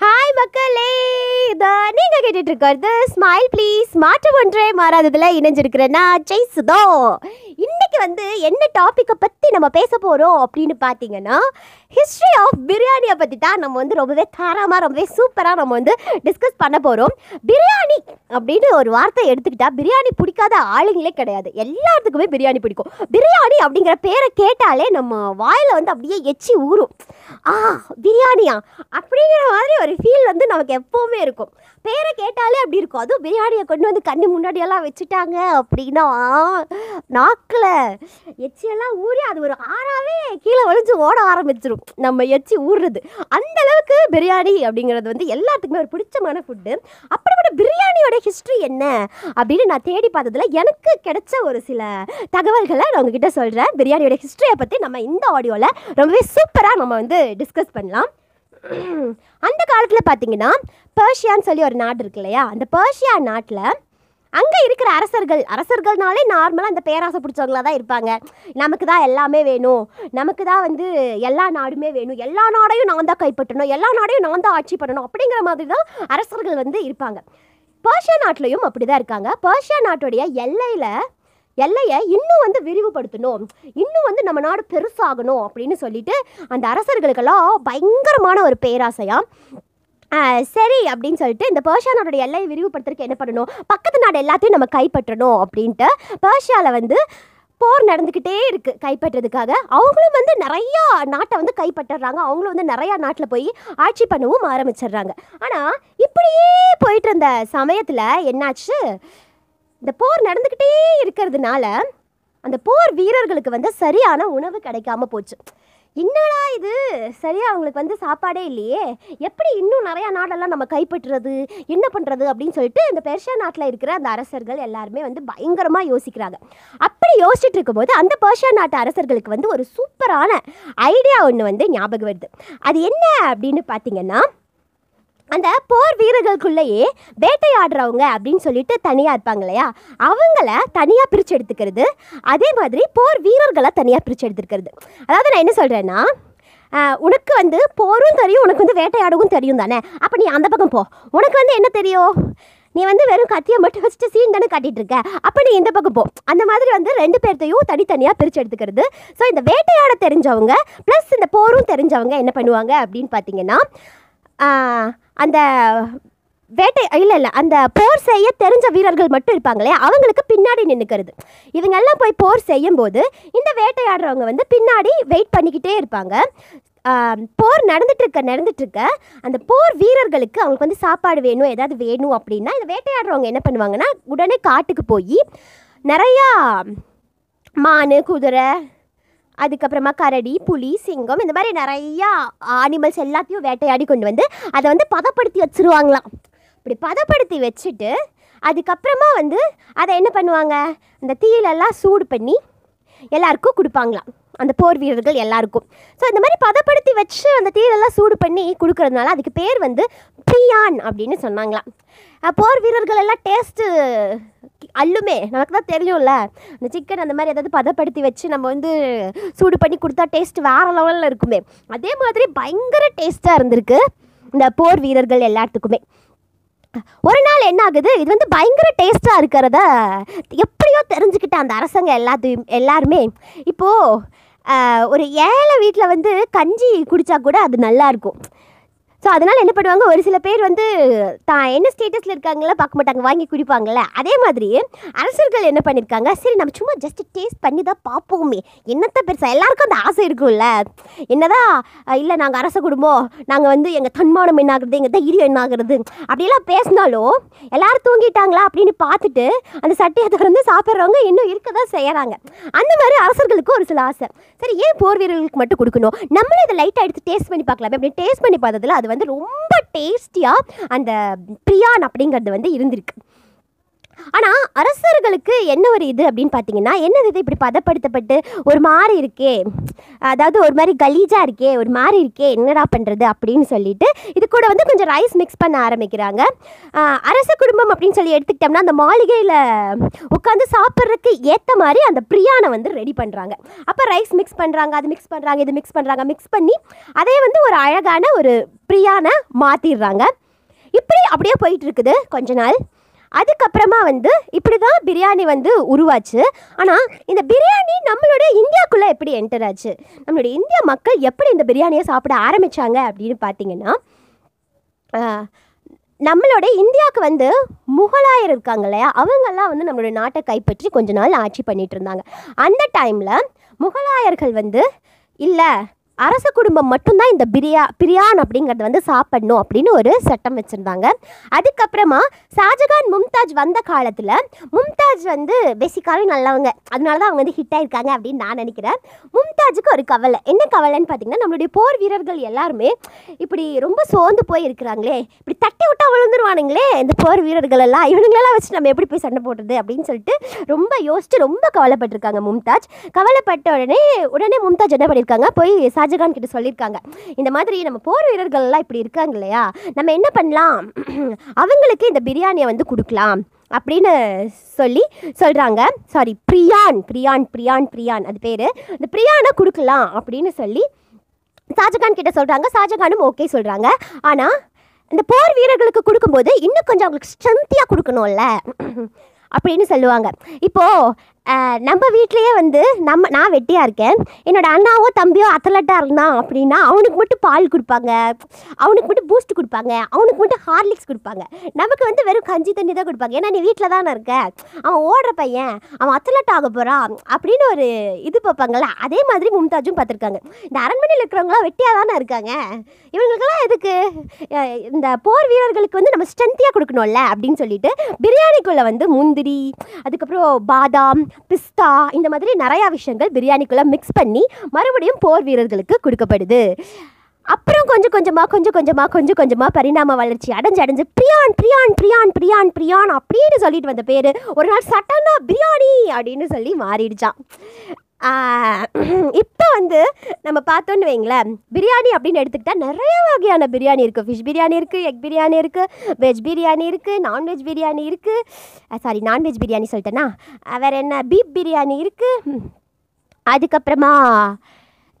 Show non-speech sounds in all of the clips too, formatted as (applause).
Hi மக்களே. இதை நீங்கள் கேட்டுட்டு இருக்கிறது ஸ்மைல் ப்ளீஸ் மாற்றம் ஒன்றே மாறாததில் இணைஞ்சிருக்கிறேன்னா ஜெய் சுதோ இன்னைக்கு வந்து என்ன டாப்பிக்கை பற்றி நம்ம பேச போகிறோம் அப்படின்னு பார்த்தீங்கன்னா ஹிஸ்ட்ரி ஆஃப் பிரியாணியை பற்றி தான் நம்ம வந்து ரொம்பவே தாராளமாக ரொம்பவே சூப்பராக நம்ம வந்து டிஸ்கஸ் பண்ண போகிறோம் பிரியாணி அப்படின்னு ஒரு வார்த்தை எடுத்துக்கிட்டால் பிரியாணி பிடிக்காத ஆளுங்களே கிடையாது. எல்லாத்துக்குமே பிரியாணி பிடிக்கும். பிரியாணி அப்படிங்கிற பேரை கேட்டாலே நம்ம வாயில் வந்து அப்படியே எச்சி ஊறும். ஆ பிரியாணியா? அப்படிங்கிற மாதிரி ஒரு ஃபீல் வந்து நமக்கு எப்போவுமே இருக்கும். பேரை கேட்டாலே அப்படி இருக்கும். அதுவும் பிரியாணியை கொண்டு வந்து கண்ணு முன்னாடியெல்லாம் வச்சுட்டாங்க அப்படின்னா நாக்கில் எச்சியெல்லாம் ஊறி அது ஒரு ஆறாவே கீழே ஒழிஞ்சு ஓட ஆரம்பிச்சிடும் நம்ம எச்சி ஊறுறது. அந்த அளவுக்கு பிரியாணி அப்படிங்கிறது வந்து எல்லாத்துக்குமே ஒரு பிடிச்சமான ஃபுட்டு அப்படிப்பட்ட பிரியாணியோட ஹிஸ்ட்ரி என்ன அப்படின்னு நான் தேடி பார்த்ததுல எனக்கு கிடைச்ச ஒரு சில தகவல்களை நான் உங்ககிட்ட சொல்கிறேன் பிரியாணியோட ஹிஸ்ட்ரியை பற்றி நம்ம இந்த ஆடியோவில் ரொம்பவே சூப்பராக நம்ம வந்து டிஸ்கஸ் பண்ணலாம். அந்த காலத்தில் பார்த்தீங்கன்னா பர்ஷியான்னு சொல்லி ஒரு நாடு இருக்கு இல்லையா? அந்த பர்ஷியா நாட்டில் அங்கே இருக்கிற அரசர்கள் அரசர்கள்னாலே நார்மலாக அந்த பேராசை பிடிச்சவங்களா தான் இருப்பாங்க. நமக்கு தான் எல்லாமே வேணும். நமக்கு தான் வந்து எல்லா நாடுமே வேணும். எல்லா நாடையும் நான் தான் கைப்பற்றணும். எல்லா நாடையும் நான் தான் ஆட்சி பண்ணணும் அப்படிங்கிற மாதிரி தான் அரசர்கள் வந்து இருப்பாங்க. பர்ஷியா நாட்டிலையும் அப்படி தான் இருக்காங்க. பர்ஷியா நாட்டுடைய எல்லையில் எல்லையை இன்னும் வந்து விரிவுபடுத்தணும். இன்னும் வந்து நம்ம நாடு பெருசாகணும் அப்படின்னு சொல்லிட்டு அந்த அரசர்களுக்கெல்லாம் பயங்கரமான ஒரு பேராசையாக சரி அப்படின்னு சொல்லிட்டு இந்த பேர்ஷியா நாட்டோட எல்லையை விரிவுபடுத்துறதுக்கு என்ன பண்ணணும்? பக்கத்து நாடு எல்லாத்தையும் நம்ம கைப்பற்றணும் அப்படின்ட்டு பர்ஷியாவில் வந்து போர் நடந்துக்கிட்டே இருக்குது கைப்பற்றதுக்காக. அவங்களும் வந்து நிறையா நாட்டை வந்து கைப்பற்றுறாங்க. அவங்களும் வந்து நிறையா நாட்டில் போய் ஆட்சி பண்ணவும் ஆரம்பிச்சிடுறாங்க. ஆனால் இப்படியே போயிட்டு இருந்த சமயத்தில் என்னாச்சு? இந்த போர் நடந்துக்கிட்டே இருக்கிறதுனால அந்த போர் வீரர்களுக்கு வந்து சரியான உணவு கிடைக்காம போச்சு. என்னடா இது? சரியா அவங்களுக்கு வந்து சாப்பாடே இல்லையே. எப்படி இன்னும் நிறையா நாடெல்லாம் நம்ம கைப்பற்றுறது? என்ன பண்ணுறது அப்படின்னு சொல்லிட்டு இந்த பெர்ஷியா நாட்டில் இருக்கிற அந்த அரசர்கள் எல்லாருமே வந்து பயங்கரமாக யோசிக்கிறாங்க. அப்படி யோசிச்சுட்டு இருக்கும்போது அந்த பெர்ஷியா நாட்டு அரசர்களுக்கு வந்து ஒரு சூப்பரான ஐடியா ஒன்று வந்து ஞாபகம் வருது. அது என்ன அப்படின்னு பார்த்தீங்கன்னா அந்த போர் வீரர்களுக்குள்ளேயே வேட்டையாடுறவங்க அப்படின்னு சொல்லிட்டு தனியாக இருப்பாங்க இல்லையா? அவங்கள தனியாக பிரித்து எடுத்துக்கிறது. அதே மாதிரி போர் வீரர்களை தனியாக பிரித்து எடுத்துக்கிறது. அதாவது நான் என்ன சொல்கிறேன்னா உனக்கு வந்து போரும் தெரியும் உனக்கு வந்து வேட்டையாடவும் தெரியும் தானே? அப்போ நீ அந்த பக்கம் போ. உனக்கு வந்து என்ன தெரியும்? நீ வந்து வெறும் கத்தியை மட்டும் வச்சுட்டு சீன் தானே கட்டிகிட்டு இருக்க. அப்போ நீ இந்த பக்கம் போ. அந்த மாதிரி வந்து ரெண்டு பேர்த்தையும் தனித்தனியாக பிரித்து எடுத்துக்கிறது. ஸோ இந்த வேட்டையாட தெரிஞ்சவங்க ப்ளஸ் இந்த போரும் தெரிஞ்சவங்க என்ன பண்ணுவாங்க அப்படின்னு பார்த்தீங்கன்னா அந்த வேட்டை இல்லை இல்லை அந்த போர் செய்ய தெரிஞ்ச வீரர்கள் மட்டும் இருப்பாங்களே அவங்களுக்கு பின்னாடி நின்றுக்கிறது இவங்கெல்லாம் போய் போர் செய்யும்போது இந்த வேட்டையாடுறவங்க வந்து பின்னாடி வெயிட் பண்ணிக்கிட்டே இருப்பாங்க. போர் நடந்துட்டுருக்க நடந்துட்டுருக்க அந்த போர் வீரர்களுக்கு அவங்களுக்கு வந்து சாப்பாடு வேணும் ஏதாவது வேணும் அப்படின்னா இந்த வேட்டையாடுறவங்க என்ன பண்ணுவாங்கன்னா உடனே காட்டுக்கு போய் நிறையா மான் குதிரை அதுக்கப்புறமா கரடி புலி சிங்கம் இந்த மாதிரி நிறையா அனிமல்ஸ் எல்லாத்தையும் வேட்டையாடி கொண்டு வந்து அதை வந்து பதப்படுத்தி வச்சுருவாங்களாம். இப்படி பதப்படுத்தி வச்சுட்டு அதுக்கப்புறமா வந்து அதை என்ன பண்ணுவாங்க? அந்த தீயிலெல்லாம் சூடு பண்ணி எல்லாருக்கும் கொடுப்பாங்களாம். அந்த போர் வீரர்கள் எல்லாருக்கும். ஸோ இந்த மாதிரி பதப்படுத்தி வச்சு அந்த தீயிலெல்லாம் சூடு பண்ணி கொடுக்கறதுனால அதுக்கு பேர் வந்து பிரியான் அப்படின்னு சொன்னாங்களாம். போர் வீரர்கள் எல்லாம் டேஸ்ட்டு அல்லுமே நமக்கு தான் தெரியும்ல. இந்த சிக்கன் அந்த மாதிரி ஏதாவது பதப்படுத்தி வச்சு நம்ம வந்து சூடு பண்ணி கொடுத்தா டேஸ்ட் வேற லெவலில் இருக்குமே. அதே மாதிரி பயங்கர டேஸ்ட்டாக இருந்திருக்கு இந்த போர் வீரர்கள் எல்லாத்துக்குமே. ஒரு நாள் என்ன ஆகுது? இது வந்து பயங்கர டேஸ்ட்டாக இருக்கிறத எப்படியோ தெரிஞ்சுக்கிட்ட அந்த அரசங்க எல்லாத்தையும் எல்லாருமே. இப்போது ஒரு ஏழை வீட்டில் வந்து கஞ்சி குடித்தா கூட அது நல்லாயிருக்கும் ஸோ அதனால் என்ன பண்ணுவாங்க? ஒரு சில பேர் வந்து தான் என்ன ஸ்டேட்டஸில் இருக்காங்களா பார்க்க மாட்டாங்க. வாங்கி குடிப்பாங்கள்ல அதே மாதிரி அரசர்கள் என்ன பண்ணியிருக்காங்க சரி நம்ம சும்மா ஜஸ்ட் டேஸ்ட் பண்ணி தான் பார்ப்போமே. என்னத்த பெருசாக எல்லாருக்கும் அந்த ஆசை இருக்கும்ல. என்னதான் இல்லை நாங்கள் அரச குடும்பம். நாங்கள் வந்து எங்கள் தன்மானம் என்ன ஆகுறது? எங்கள் தைரியம் என்ன ஆகுறது? அப்படிலாம் பேசினாலும் எல்லாரும் தூங்கிட்டாங்களா? அப்படின்னு பார்த்துட்டு அந்த சட்டையை திறந்து சாப்பிட்றவங்க இன்னும் இருக்க தான் செய்கிறாங்க அந்த மாதிரி அரசர்களுக்கு ஒரு சில ஆசை. சரி ஏன் போர் வீரர்களுக்கு மட்டும் கொடுக்கணும்? நம்மளும் இதை லைட்டாக எடுத்து டேஸ்ட் பண்ணி பார்க்கலாமே அப்படி டேஸ்ட் பண்ணி பார்த்ததுல அது வந்து ரொம்ப டேஸ்டியாக அந்த பிரியான் அப்படிங்கிறது வந்து இருந்திருக்கு. ஆனால் அரசர்களுக்கு என்ன ஒரு இது அப்படின்னு பார்த்தீங்கன்னா என்னது இது? இப்படி பதப்படுத்தப்பட்டு ஒரு மாதிரி இருக்கே. அதாவது ஒரு மாதிரி கலீஜாக இருக்கே ஒரு மாதிரி இருக்கே என்னடா பண்ணுறது அப்படின்னு சொல்லிட்டு இது கூட வந்து கொஞ்சம் ரைஸ் மிக்ஸ் பண்ண ஆரம்பிக்கிறாங்க. அரச குடும்பம் அப்படின்னு சொல்லி எடுத்துக்கிட்டோம்னா அந்த மாளிகையில் உட்காந்து சாப்பிட்றதுக்கு ஏற்ற மாதிரி அந்த பிரியாணை வந்து ரெடி பண்ணுறாங்க அப்போ ரைஸ் மிக்ஸ் பண்ணுறாங்க அது மிக்ஸ் பண்ணுறாங்க இது மிக்ஸ் பண்ணுறாங்க மிக்ஸ் பண்ணி அதே வந்து ஒரு அழகான ஒரு பிரியாணை மாற்றிடுறாங்க இப்படி அப்படியே போயிட்டு இருக்குது கொஞ்ச நாள். அதுக்கப்புறமா வந்து இப்படி தான் பிரியாணி வந்து உருவாச்சு. ஆனால் இந்த பிரியாணி நம்மளோட இந்தியாக்குள்ளே எப்படி என்டர் ஆச்சு? நம்மளுடைய இந்திய மக்கள் எப்படி இந்த பிரியாணியை சாப்பிட ஆரம்பித்தாங்க அப்படின்னு பார்த்தீங்கன்னா நம்மளுடைய நம்மளோட இந்தியாவுக்கு வந்து முகலாயர் இருக்காங்க இல்லையா? அவங்கெல்லாம் வந்து நம்மளோட நாட்டை கைப்பற்றி கொஞ்ச நாள் ஆட்சி பண்ணிகிட்டு இருந்தாங்க. அந்த டைமில் முகலாயர்கள் வந்து இல்லை அரச குடும்பம் மட்டும்தான் இந்த பிரியா பிரியான் அப்படிங்கிறத வந்து சாப்பிடணும் அப்படின்னு ஒரு சட்டம் வச்சுருந்தாங்க. அதுக்கப்புறமா ஷாஜகான் மும்தாஜ் வந்த காலத்தில் மும்தாஜ் வந்து பேசிக்காகவே நல்லவங்க. அதனால தான் அவங்க வந்து ஹிட் ஆயிருக்காங்க அப்படின்னு நான் நினைக்கிறேன். மும்தாஜுக்கு ஒரு கவலை. என்ன கவலைன்னு பார்த்தீங்கன்னா நம்மளுடைய போர் வீரர்கள் எல்லாருமே இப்படி ரொம்ப சோர்ந்து போய் இருக்கிறாங்களே இப்படி தட்டி விட்டா விழுந்துருவானுங்களே இந்த போர் வீரர்கள் எல்லாம். இவனுங்களெல்லாம் வச்சு நம்ம எப்படி போய் சண்டை போடுறது அப்படின்னு சொல்லிட்டு ரொம்ப யோசிச்சு ரொம்ப கவலைப்பட்டிருக்காங்க மும்தாஜ். கவலைப்பட்ட உடனே உடனே மும்தாஜ் என்ன பண்ணியிருக்காங்க? போய் ஷாஜகான் கிட்ட சொல்லியிருக்காங்க. இந்த மாதிரி நம்ம போர் வீரர்கள் எல்லாம் இப்படி இருக்காங்க இல்லையா? நம்ம என்ன பண்ணலாம்? (clears throat) அவங்களுக்கு இந்த பிரியாணியை வந்து கொடுக்கலாம் அப்படின்னு சொல்லி சொல்கிறாங்க சாரி பிரியான் பிரியான் பிரியான் பிரியான் அது பேர். இந்த பிரியானை கொடுக்கலாம் அப்படின்னு சொல்லி ஷாஜகான் கிட்ட சொல்கிறாங்க ஷாஜகானும் ஓகே சொல்கிறாங்க ஆனால் இந்த போர் வீரர்களுக்கு கொடுக்கும்போது இன்னும் கொஞ்சம் அவங்களுக்கு ஸ்ட்ரென்த்தியாக கொடுக்கணும்ல. அப்படின்னு சொல்லுவாங்க. இப்போது நம்ம வீட்லேயே வந்து நம்ம நான் வெட்டியாக இருக்கேன். என்னோட அண்ணாவோ தம்பியோ அத்லட்டாக இருந்தான் அப்படின்னா அவனுக்கு மட்டும் பால் கொடுப்பாங்க. அவனுக்கு மட்டும் பூஸ்ட் கொடுப்பாங்க. அவனுக்கு மட்டும் ஹார்லிக்ஸ் கொடுப்பாங்க. நமக்கு வந்து வெறும் கஞ்சி தண்ணி தான் கொடுப்பாங்க. ஏன்னா நீ வீட்டில் தானே இருக்க. அவன் ஓடுற பையன் அவன் அத்லட் ஆக போகிறான் அப்படின்னு ஒரு இது பார்ப்பாங்கல்ல அதே மாதிரி மும்தாஜும் பார்த்துருக்காங்க. இந்த அரண்மனையில் இருக்கிறவங்களாம் வெட்டியாக தானே இருக்காங்க. இவங்களுக்கெல்லாம் எதுக்கு? இந்த போர் வீரர்களுக்கு வந்து நம்ம ஸ்ட்ரென்த்தியாக கொடுக்கணும்ல அப்படின்னு சொல்லிட்டு பிரியாணிக்குள்ளே வந்து முந்திரி அதுக்கப்புறம் பாதாம் பிஸ்தா இந்த மாதிரி நிறையா விஷயங்கள் பிரியாணிக்குள்ளே மிக்ஸ் பண்ணி மறுபடியும் போர் வீரர்களுக்கு கொடுக்கப்படுது. அப்புறம் கொஞ்சம் கொஞ்சமாக கொஞ்சம் கொஞ்சமாக கொஞ்சம் கொஞ்சமாக பரிணாம வளர்ச்சி அடைஞ்சு அடைஞ்சு பிரியான் பிரியான் பிரியான் பிரியான் பிரியான் அப்படின்னு சொல்லிட்டு வந்த பேர். ஒரு நாள் சட்டனா பிரியாணி அப்படின்னு சொல்லி மாறிடுச்சான் இப்போ வந்து நம்ம பார்த்தோன்னு வைங்களேன் பிரியாணி அப்படின்னு எடுத்துக்கிட்டால் நிறைய வகையான பிரியாணி இருக்குது ஃபிஷ் பிரியாணி இருக்குது எக் பிரியாணி இருக்குது வெஜ் பிரியாணி இருக்குது நான்வெஜ் பிரியாணி இருக்குது சாரி நான்வெஜ் பிரியாணி சொல்லிட்டேன்னா வேறு என்ன? பீப் பிரியாணி இருக்குது அதுக்கப்புறமா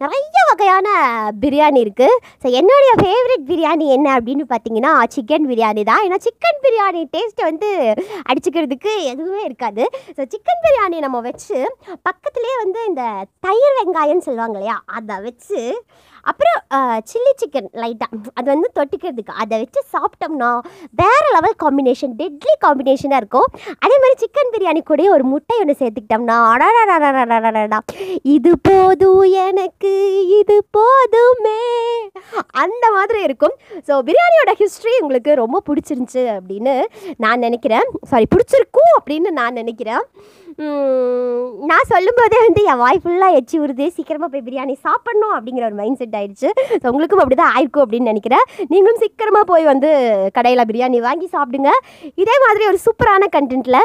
நிறைய வகையான பிரியாணி இருக்குது ஸோ என்னுடைய ஃபேவரட் பிரியாணி என்ன அப்படின்னு பார்த்தீங்கன்னா சிக்கன் பிரியாணி தான். ஏன்னா சிக்கன் பிரியாணி டேஸ்ட்டை வந்து அடிச்சுக்கிறதுக்கு எதுவுமே இருக்காது. ஸோ சிக்கன் பிரியாணி நம்ம வச்சு பக்கத்துலேயே வந்து இந்த தயிர் வெங்காயம்னு சொல்லுவாங்க இல்லையா? அதை வச்சு அப்புறம் சில்லி சிக்கன் லைட்டாக அது வந்து தொட்டிக்கிறதுக்கு. அதை வச்சு சாப்பிட்டோம்னா வேறு லெவல் காம்பினேஷன் டெட்லி காம்பினேஷனாக இருக்கும். அதே மாதிரி சிக்கன் பிரியாணி கூட ஒரு முட்டை ஒன்று சேர்த்துக்கிட்டோம்னா அடாடா இது போதும் எனக்கு இது போதுமே அந்த மாதிரி இருக்கும் ஸோ பிரியாணியோட ஹிஸ்ட்ரி உங்களுக்கு ரொம்ப பிடிச்சிருந்துச்சு அப்படின்னு நான் நினைக்கிறேன் சாரி பிடிச்சிருக்கும் அப்படின்னு நான் நினைக்கிறேன் நான் சொல்லும்போதே வந்து என் வாய் ஃபுல்லாக எச்சி உருது சீக்கிரமாக போய் பிரியாணி சாப்பிட்ணும் அப்படிங்கிற ஒரு மைண்ட் செட் ஆயிடுச்சு. ஸோ உங்களுக்கும் அப்படி தான் ஆயிருக்கும் அப்படின்னு நினைக்கிறேன். நீங்களும் சீக்கிரமாக போய் வந்து கடையில் பிரியாணி வாங்கி சாப்பிடுங்க. இதே மாதிரி ஒரு சூப்பரான கண்டென்ட்டில்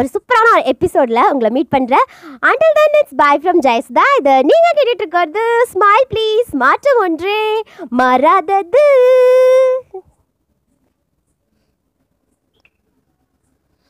ஒரு சூப்பரான ஒரு எபிசோடில் உங்களை மீட் பண்ணுறேன் until then it's bye from Jayastha இது நீங்கள் கேட்டுட்டு இருக்கிறது ஸ்மைல் ப்ளீஸ் மாற்றம் ஒன்றே மறாதது.